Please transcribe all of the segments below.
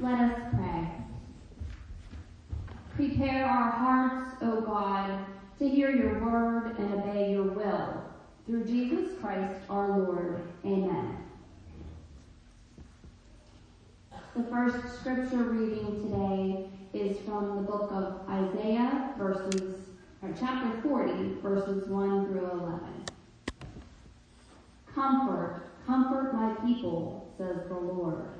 Let us pray. Prepare our hearts, O God, to hear your word and obey your will. Through Jesus Christ our Lord. Amen. The first scripture reading today is from the book of Isaiah, verses, or chapter 40, verses 1 through 11. Comfort, comfort my people, says the Lord.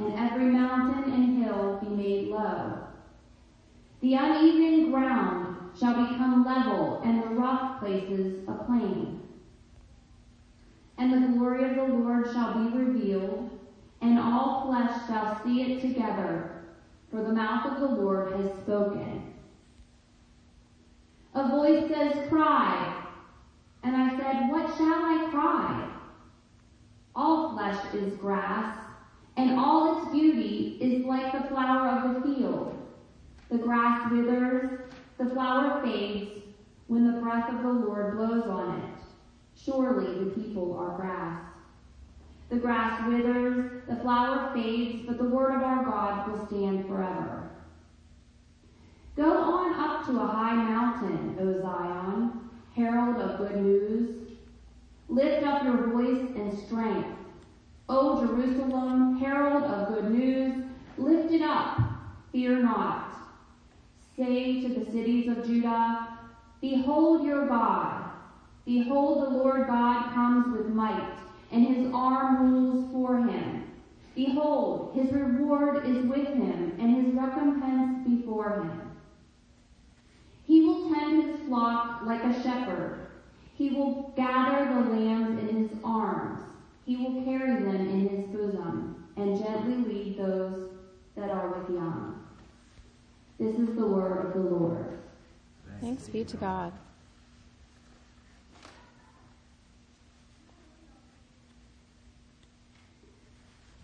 and every mountain and hill be made low. The uneven ground shall become level, and the rough places a plain. And the glory of the Lord shall be revealed, and all flesh shall see it together, for the mouth of the Lord has spoken. A voice says, Cry. And I said, What shall I cry? All flesh is grass, and all its beauty is like the flower of the field. The grass withers, the flower fades, when the breath of the Lord blows on it. Surely the people are grass. The grass withers, the flower fades, but the word of our God will stand forever. Go on up to a high mountain, O Zion, herald of good news. Lift up your voice in strength. O Jerusalem, herald of good news, lift it up, fear not. Say to the cities of Judah, Behold your God. Behold, the Lord God comes with might, and his arm rules for him. Behold, his reward is with him, and his recompense before him. He will tend his flock like a shepherd. He will gather the lambs in his arms. He will carry them in his bosom and gently lead those that are with young. This is the word of the Lord. Thanks be to God.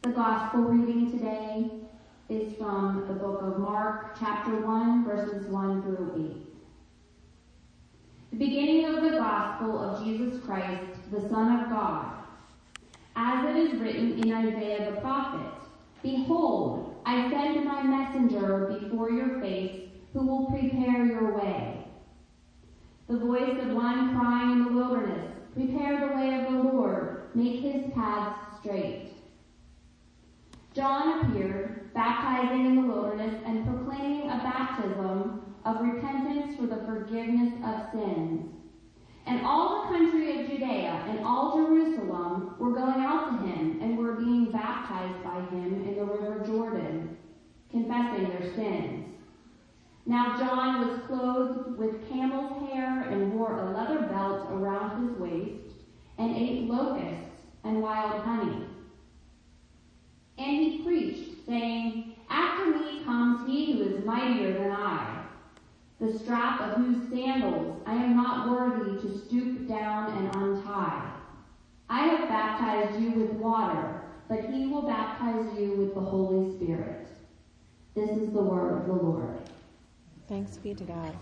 The gospel reading today is from the book of Mark, chapter 1, verses 1 through 8. The beginning of the gospel of Jesus Christ, the Son of God. As it is written in Isaiah the prophet, Behold, I send my messenger before your face, who will prepare your way. The voice of one crying in the wilderness, Prepare the way of the Lord, make his paths straight. John appeared, baptizing in the wilderness and proclaiming a baptism of repentance for the forgiveness of sins. And all the country of Judea and all Jerusalem were going out to him and were being baptized by him in the river Jordan, confessing their sins. Now John was clothed with camel's hair and wore a leather belt around his waist and ate locusts and wild honey. And he preached, saying, After me comes he who is mightier than I, the strap of whose sandals I am not worthy to stoop down and untie. I have baptized you with water, but he will baptize you with the Holy Spirit. This is the word of the Lord. Thanks be to God.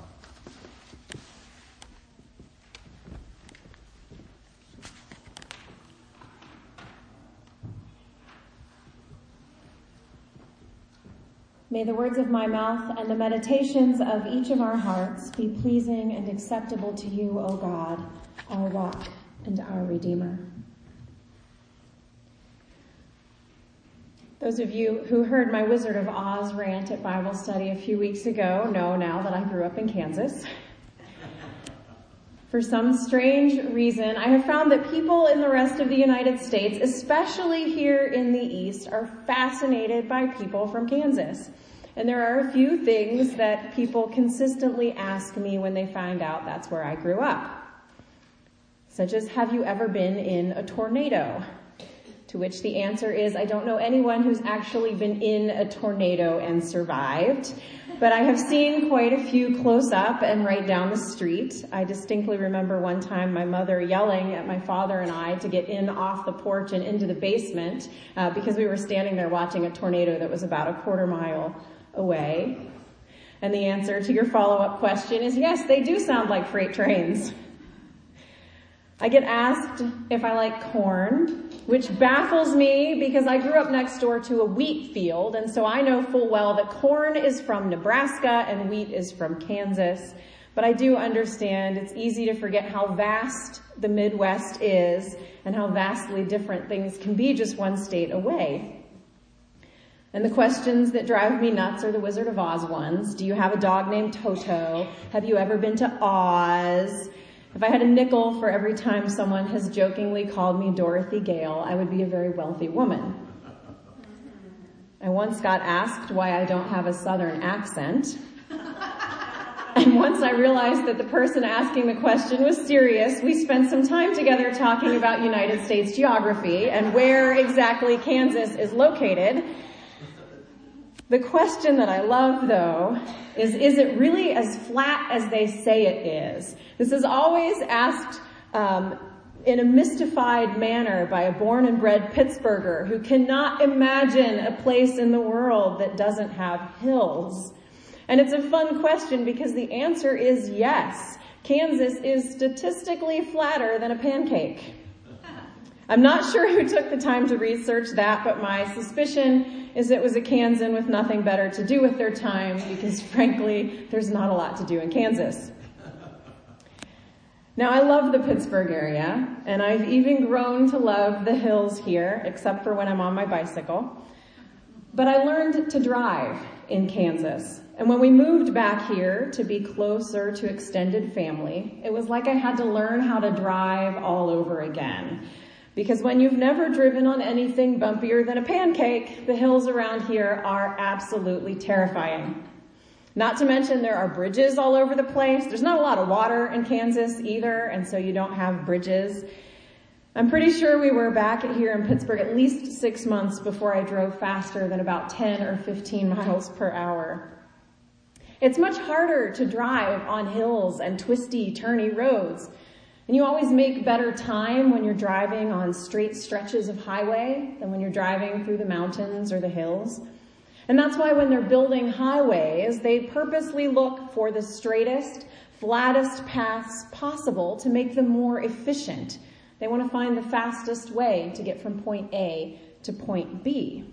May the words of my mouth and the meditations of each of our hearts be pleasing and acceptable to you, O God, our rock and our Redeemer. Those of you who heard my Wizard of Oz rant at Bible study a few weeks ago know now that I grew up in Kansas. For some strange reason, I have found that people in the rest of the United States, especially here in the East, are fascinated by people from Kansas. And there are a few things that people consistently ask me when they find out that's where I grew up. Such as, have you ever been in a tornado? To which the answer is, I don't know anyone who's actually been in a tornado and survived. but I have seen quite a few close up and right down the street. I distinctly remember one time my mother yelling at my father and I to get in off the porch and into the basement uh, because we were standing there watching a tornado that was about a quarter mile away. And the answer to your follow-up question is yes, they do sound like freight trains. I get asked if I like corn, which baffles me because I grew up next door to a wheat field, and so I know full well that corn is from Nebraska and wheat is from Kansas. But I do understand it's easy to forget how vast the Midwest is and how vastly different things can be just one state away. And the questions that drive me nuts are the Wizard of Oz ones. Do you have a dog named Toto? Have you ever been to Oz? If I had a nickel for every time someone has jokingly called me Dorothy Gale, I would be a very wealthy woman. I once got asked why I don't have a southern accent. And once I realized that the person asking the question was serious, we spent some time together talking about United States geography and where exactly Kansas is located. The question that I love though is, is it really as flat as they say it is? This is always asked um, in a mystified manner by a born and bred Pittsburgher who cannot imagine a place in the world that doesn't have hills. And it's a fun question because the answer is yes. Kansas is statistically flatter than a pancake. I'm not sure who took the time to research that, but my suspicion is it was a Kansan with nothing better to do with their time because frankly, there's not a lot to do in Kansas. Now I love the Pittsburgh area and I've even grown to love the hills here, except for when I'm on my bicycle. But I learned to drive in Kansas. And when we moved back here to be closer to extended family, it was like I had to learn how to drive all over again. Because when you've never driven on anything bumpier than a pancake, the hills around here are absolutely terrifying. Not to mention there are bridges all over the place. There's not a lot of water in Kansas either, and so you don't have bridges. I'm pretty sure we were back here in Pittsburgh at least six months before I drove faster than about 10 or 15 miles per hour. It's much harder to drive on hills and twisty, turny roads. And you always make better time when you're driving on straight stretches of highway than when you're driving through the mountains or the hills. And that's why when they're building highways, they purposely look for the straightest, flattest paths possible to make them more efficient. They want to find the fastest way to get from point A to point B.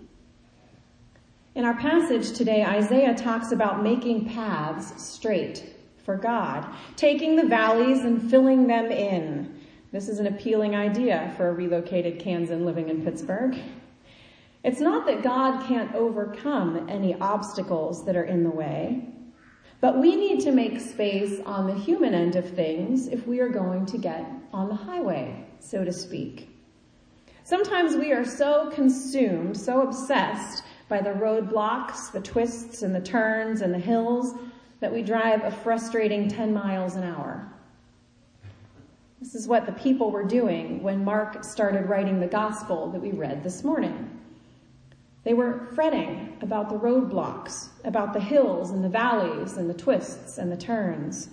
In our passage today, Isaiah talks about making paths straight for God, taking the valleys and filling them in. This is an appealing idea for a relocated Kansan living in Pittsburgh. It's not that God can't overcome any obstacles that are in the way, but we need to make space on the human end of things if we are going to get on the highway, so to speak. Sometimes we are so consumed, so obsessed by the roadblocks, the twists and the turns and the hills that we drive a frustrating 10 miles an hour. This is what the people were doing when Mark started writing the gospel that we read this morning. They were fretting about the roadblocks, about the hills and the valleys and the twists and the turns.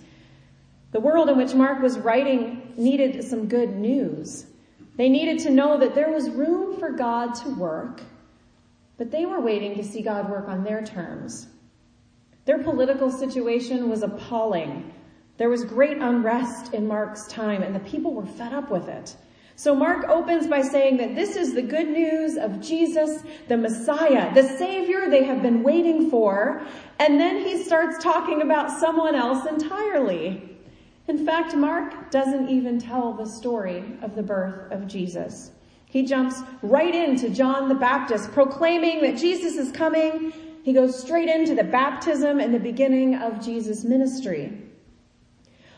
The world in which Mark was writing needed some good news. They needed to know that there was room for God to work, but they were waiting to see God work on their terms. Their political situation was appalling. There was great unrest in Mark's time and the people were fed up with it. So Mark opens by saying that this is the good news of Jesus, the Messiah, the Savior they have been waiting for. And then he starts talking about someone else entirely. In fact, Mark doesn't even tell the story of the birth of Jesus. He jumps right into John the Baptist proclaiming that Jesus is coming he goes straight into the baptism and the beginning of Jesus' ministry.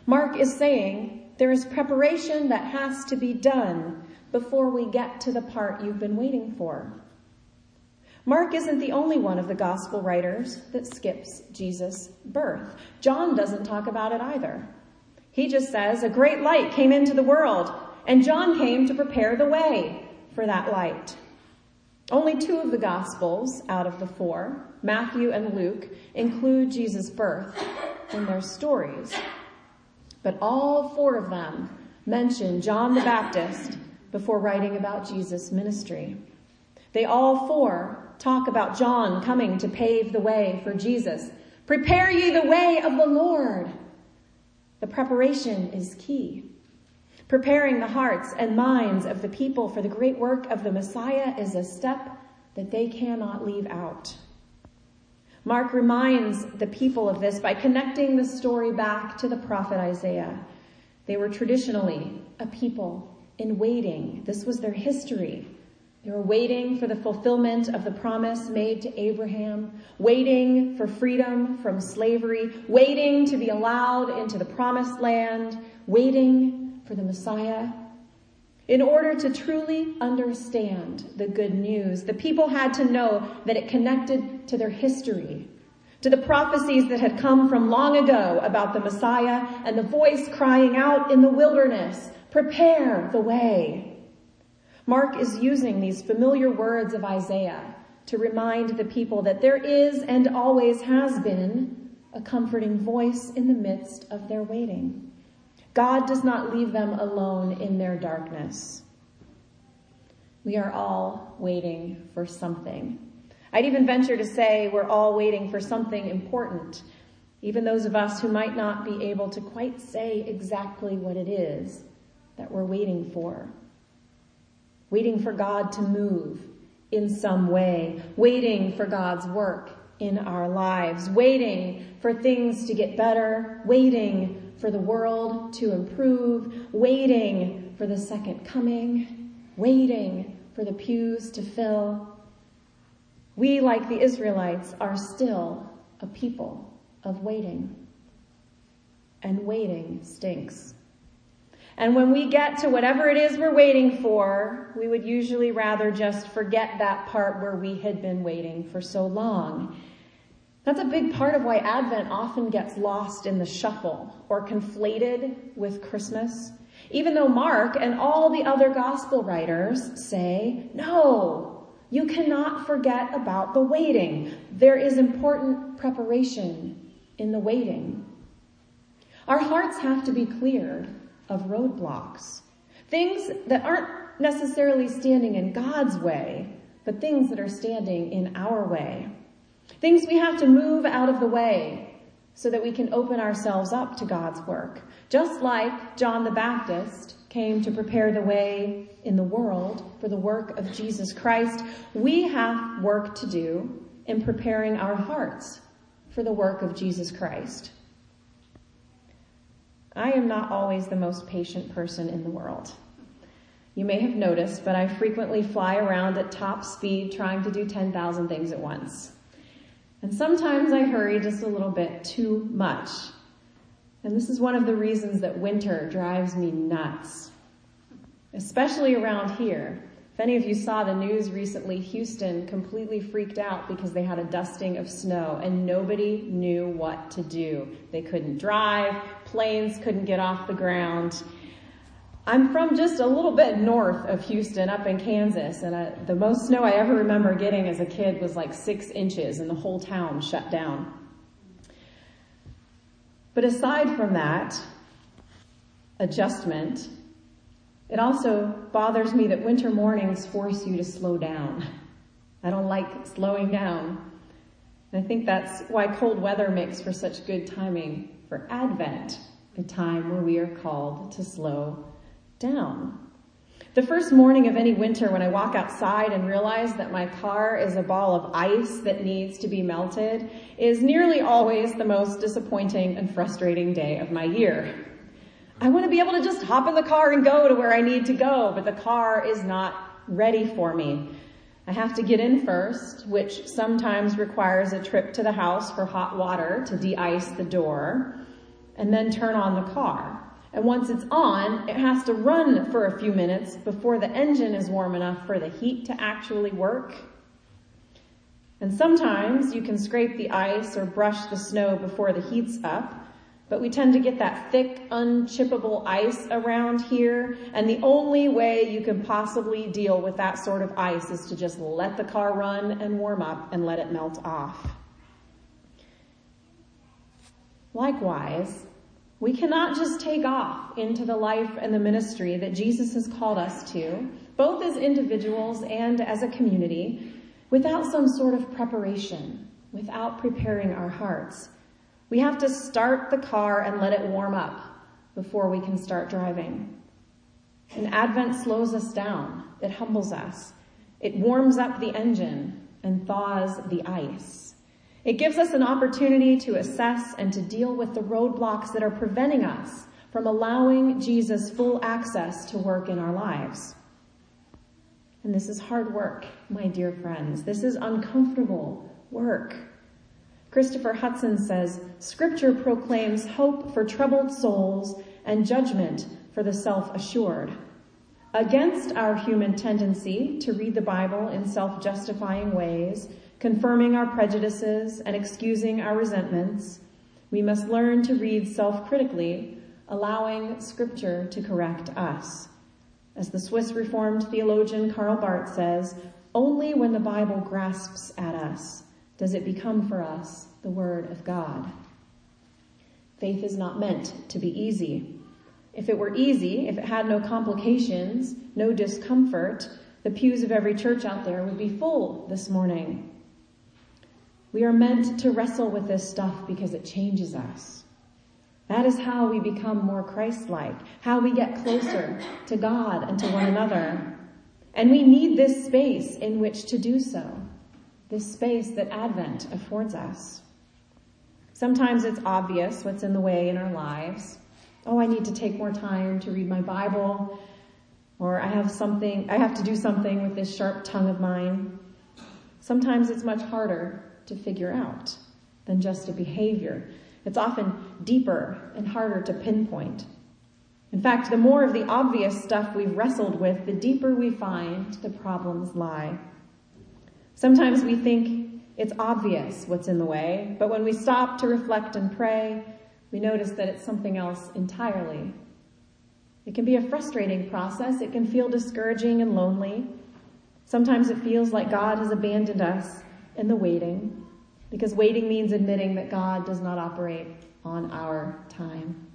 Mark is saying there is preparation that has to be done before we get to the part you've been waiting for. Mark isn't the only one of the gospel writers that skips Jesus' birth. John doesn't talk about it either. He just says a great light came into the world and John came to prepare the way for that light. Only two of the Gospels out of the four, Matthew and Luke, include Jesus' birth in their stories. But all four of them mention John the Baptist before writing about Jesus' ministry. They all four talk about John coming to pave the way for Jesus. Prepare ye the way of the Lord. The preparation is key. Preparing the hearts and minds of the people for the great work of the Messiah is a step that they cannot leave out. Mark reminds the people of this by connecting the story back to the prophet Isaiah. They were traditionally a people in waiting. This was their history. They were waiting for the fulfillment of the promise made to Abraham, waiting for freedom from slavery, waiting to be allowed into the promised land, waiting for the Messiah. In order to truly understand the good news, the people had to know that it connected to their history, to the prophecies that had come from long ago about the Messiah and the voice crying out in the wilderness, prepare the way. Mark is using these familiar words of Isaiah to remind the people that there is and always has been a comforting voice in the midst of their waiting. God does not leave them alone in their darkness. We are all waiting for something. I'd even venture to say we're all waiting for something important, even those of us who might not be able to quite say exactly what it is that we're waiting for. Waiting for God to move in some way, waiting for God's work in our lives, waiting for things to get better, waiting for the world to improve, waiting for the second coming, waiting for the pews to fill. We, like the Israelites, are still a people of waiting. And waiting stinks. And when we get to whatever it is we're waiting for, we would usually rather just forget that part where we had been waiting for so long that's a big part of why Advent often gets lost in the shuffle or conflated with Christmas. Even though Mark and all the other gospel writers say, no, you cannot forget about the waiting. There is important preparation in the waiting. Our hearts have to be cleared of roadblocks. Things that aren't necessarily standing in God's way, but things that are standing in our way. Things we have to move out of the way so that we can open ourselves up to God's work. Just like John the Baptist came to prepare the way in the world for the work of Jesus Christ, we have work to do in preparing our hearts for the work of Jesus Christ. I am not always the most patient person in the world. You may have noticed, but I frequently fly around at top speed trying to do 10,000 things at once. And sometimes I hurry just a little bit too much. And this is one of the reasons that winter drives me nuts. Especially around here. If any of you saw the news recently, Houston completely freaked out because they had a dusting of snow and nobody knew what to do. They couldn't drive, planes couldn't get off the ground. I'm from just a little bit north of Houston, up in Kansas, and uh, the most snow I ever remember getting as a kid was like six inches, and the whole town shut down. But aside from that adjustment, it also bothers me that winter mornings force you to slow down. I don't like slowing down. And I think that's why cold weather makes for such good timing for Advent, a time where we are called to slow down. The first morning of any winter when I walk outside and realize that my car is a ball of ice that needs to be melted is nearly always the most disappointing and frustrating day of my year. I want to be able to just hop in the car and go to where I need to go, but the car is not ready for me. I have to get in first, which sometimes requires a trip to the house for hot water to de-ice the door, and then turn on the car. And once it's on, it has to run for a few minutes before the engine is warm enough for the heat to actually work. And sometimes you can scrape the ice or brush the snow before the heat's up, but we tend to get that thick, unchippable ice around here, and the only way you can possibly deal with that sort of ice is to just let the car run and warm up and let it melt off. Likewise, we cannot just take off into the life and the ministry that Jesus has called us to, both as individuals and as a community, without some sort of preparation, without preparing our hearts. We have to start the car and let it warm up before we can start driving. And Advent slows us down. It humbles us. It warms up the engine and thaws the ice. It gives us an opportunity to assess and to deal with the roadblocks that are preventing us from allowing Jesus full access to work in our lives. And this is hard work, my dear friends. This is uncomfortable work. Christopher Hudson says, Scripture proclaims hope for troubled souls and judgment for the self-assured. Against our human tendency to read the Bible in self-justifying ways, confirming our prejudices and excusing our resentments, we must learn to read self-critically, allowing Scripture to correct us. As the Swiss Reformed theologian Karl Barth says, only when the Bible grasps at us does it become for us the Word of God. Faith is not meant to be easy. If it were easy, if it had no complications, no discomfort, the pews of every church out there would be full this morning. We are meant to wrestle with this stuff because it changes us. That is how we become more Christ-like, how we get closer to God and to one another. And we need this space in which to do so this space that Advent affords us. Sometimes it's obvious what's in the way in our lives. Oh, I need to take more time to read my Bible, or I have something, I have to do something with this sharp tongue of mine. Sometimes it's much harder to figure out than just a behavior. It's often deeper and harder to pinpoint. In fact, the more of the obvious stuff we've wrestled with, the deeper we find the problems lie. Sometimes we think it's obvious what's in the way, but when we stop to reflect and pray, we notice that it's something else entirely. It can be a frustrating process. It can feel discouraging and lonely. Sometimes it feels like God has abandoned us in the waiting, because waiting means admitting that God does not operate on our time.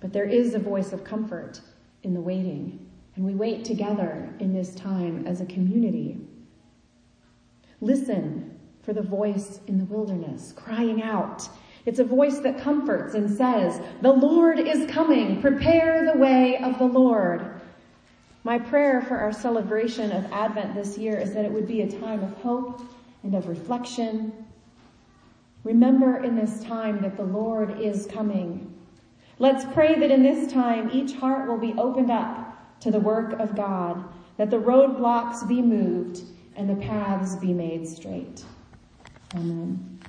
But there is a voice of comfort in the waiting, and we wait together in this time as a community. Listen for the voice in the wilderness, crying out. It's a voice that comforts and says, the Lord is coming. Prepare the way of the Lord. My prayer for our celebration of Advent this year is that it would be a time of hope and of reflection. Remember in this time that the Lord is coming. Let's pray that in this time each heart will be opened up to the work of God, that the roadblocks be moved, and the paths be made straight. Amen.